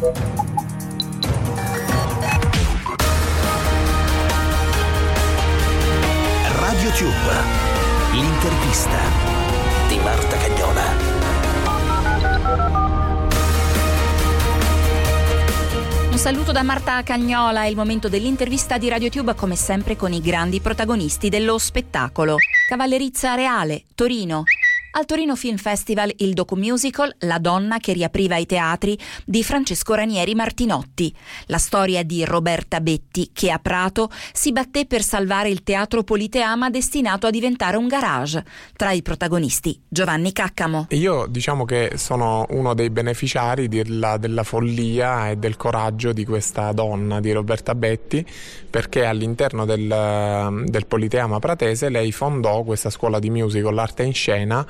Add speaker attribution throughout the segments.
Speaker 1: Radio Tube, l'intervista di Marta Cagnola.
Speaker 2: Un saluto da Marta Cagnola, è il momento dell'intervista di RadioTube come sempre con i grandi protagonisti dello spettacolo. Cavallerizza Reale, Torino, al Torino Film Festival il docu-musical La donna che riapriva i teatri di Francesco Ranieri Martinotti. La storia di Roberta Betti che a Prato si batté per salvare il teatro Politeama destinato a diventare un garage. Tra i protagonisti Giovanni Caccamo.
Speaker 3: Io diciamo che sono uno dei beneficiari della, della follia e del coraggio di questa donna, di Roberta Betti, perché all'interno del, del Politeama Pratese lei fondò questa scuola di musical, arte in scena,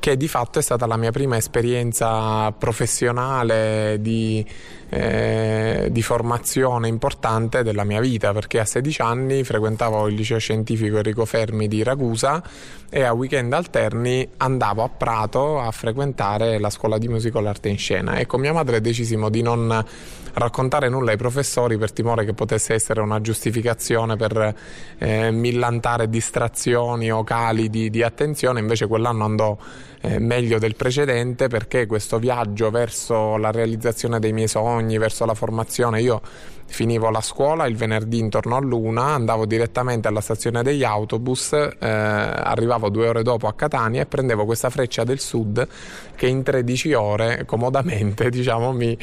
Speaker 3: che di fatto è stata la mia prima esperienza professionale di, eh, di, formazione importante della mia vita perché a 16 anni frequentavo il liceo scientifico Enrico Fermi di Ragusa e a weekend alterni andavo a Prato a frequentare la scuola di musical arte in scena. E con mia madre decisimo di non raccontare nulla ai professori per timore che potesse essere una giustificazione per eh, millantare distrazioni o cali di, di attenzione. Invece quell'anno andò eh, meglio del precedente perché questo viaggio verso la realizzazione dei miei sogni, verso la formazione, io finivo la scuola il venerdì intorno a luna, andavo direttamente alla stazione degli autobus, eh, arrivavo due ore dopo a Catania e prendevo questa freccia del sud che in 13 ore comodamente diciamo, mi,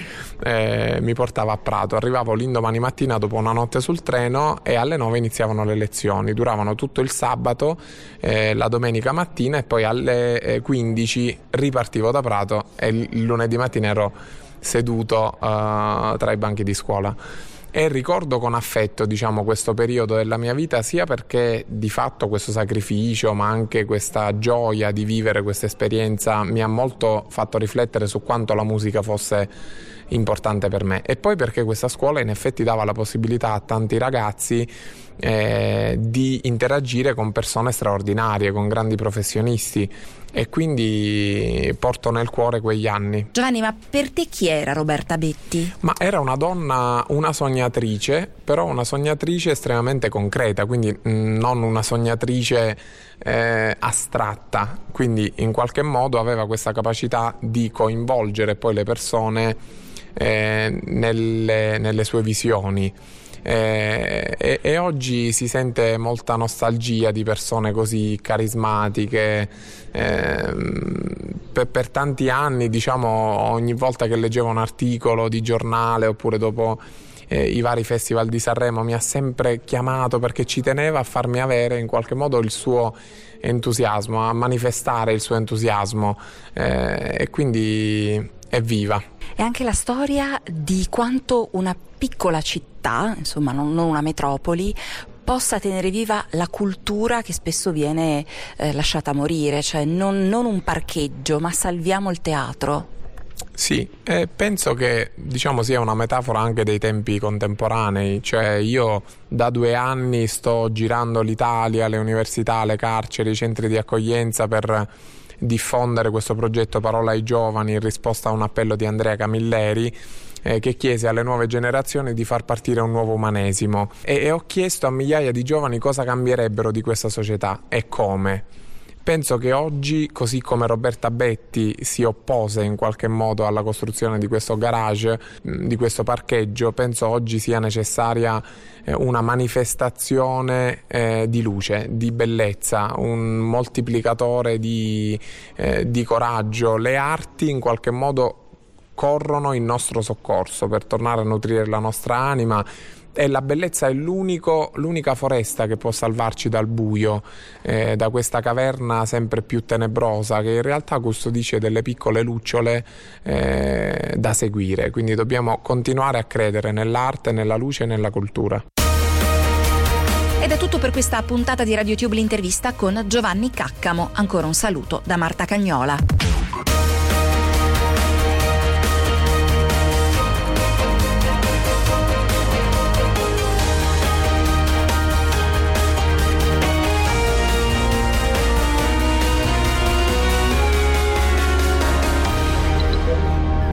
Speaker 3: eh, mi portava a Prato. Arrivavo l'indomani mattina dopo una notte sul treno e alle 9 iniziavano le lezioni, duravano tutto il sabato, eh, la domenica mattina e poi alle 15 eh, ripartivo da Prato e il lunedì mattina ero seduto uh, tra i banchi di scuola. E ricordo con affetto diciamo, questo periodo della mia vita sia perché di fatto questo sacrificio ma anche questa gioia di vivere questa esperienza mi ha molto fatto riflettere su quanto la musica fosse importante per me e poi perché questa scuola in effetti dava la possibilità a tanti ragazzi eh, di interagire con persone straordinarie, con grandi professionisti e quindi porto nel cuore quegli anni.
Speaker 2: Giovanni, ma per te chi era Roberta Betti?
Speaker 3: Ma era una donna, una sognatrice, però una sognatrice estremamente concreta, quindi mm, non una sognatrice eh, astratta, quindi in qualche modo aveva questa capacità di coinvolgere poi le persone eh, nelle, nelle sue visioni. Eh, e, e, oggi si sente molta nostalgia di persone così carismatiche. Eh, per, per, tanti anni, diciamo, ogni volta che leggevo un articolo di giornale oppure dopo eh, i vari festival di Sanremo mi ha sempre chiamato perché ci teneva a farmi avere in qualche modo il suo entusiasmo, a manifestare il suo entusiasmo eh, e quindi è viva.
Speaker 2: È anche la storia di quanto una piccola città, insomma non, non una metropoli, possa tenere viva la cultura che spesso viene eh, lasciata morire, cioè non, non, un parcheggio, ma salviamo il teatro.
Speaker 3: Sì, eh, penso che diciamo sia una metafora anche dei tempi contemporanei, cioè io da due anni sto girando l'Italia, le università, le carceri, i centri di accoglienza per diffondere questo progetto Parola ai giovani in risposta a un appello di Andrea Camilleri eh, che chiese alle nuove generazioni di far partire un nuovo umanesimo e, e ho chiesto a migliaia di giovani cosa cambierebbero di questa società e come. Penso che oggi, così come Roberta Betti si oppose in qualche modo alla costruzione di questo garage, di questo parcheggio, penso oggi sia necessaria eh, una manifestazione eh, di luce, di bellezza, un moltiplicatore di, eh, di coraggio. Le arti in qualche modo corrono in nostro soccorso per tornare a nutrire la nostra anima e la bellezza è l'unica foresta che può salvarci dal buio, eh, da questa caverna sempre più tenebrosa che in realtà custodisce delle piccole lucciole eh, da seguire. Quindi dobbiamo continuare a credere nell'arte, nella luce e nella cultura.
Speaker 2: Ed è tutto per questa puntata di RadioTube l'intervista con Giovanni Caccamo. Ancora un saluto da Marta Cagnola.